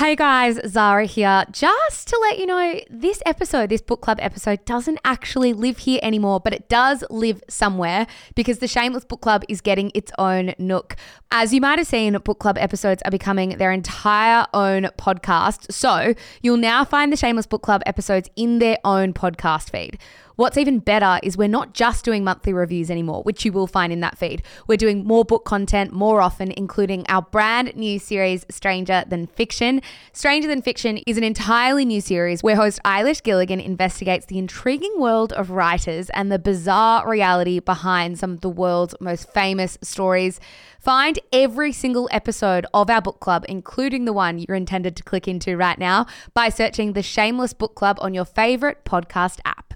Hey guys, Zara here. Just to let you know, this episode, this book club episode, doesn't actually live here anymore, but it does live somewhere because the Shameless Book Club is getting its own nook. As you might have seen, book club episodes are becoming their entire own podcast. So you'll now find the Shameless Book Club episodes in their own podcast feed. What's even better is we're not just doing monthly reviews anymore, which you will find in that feed. We're doing more book content more often, including our brand new series, Stranger Than Fiction. Stranger Than Fiction is an entirely new series where host Eilish Gilligan investigates the intriguing world of writers and the bizarre reality behind some of the world's most famous stories. Find every single episode of our book club, including the one you're intended to click into right now, by searching the Shameless Book Club on your favorite podcast app.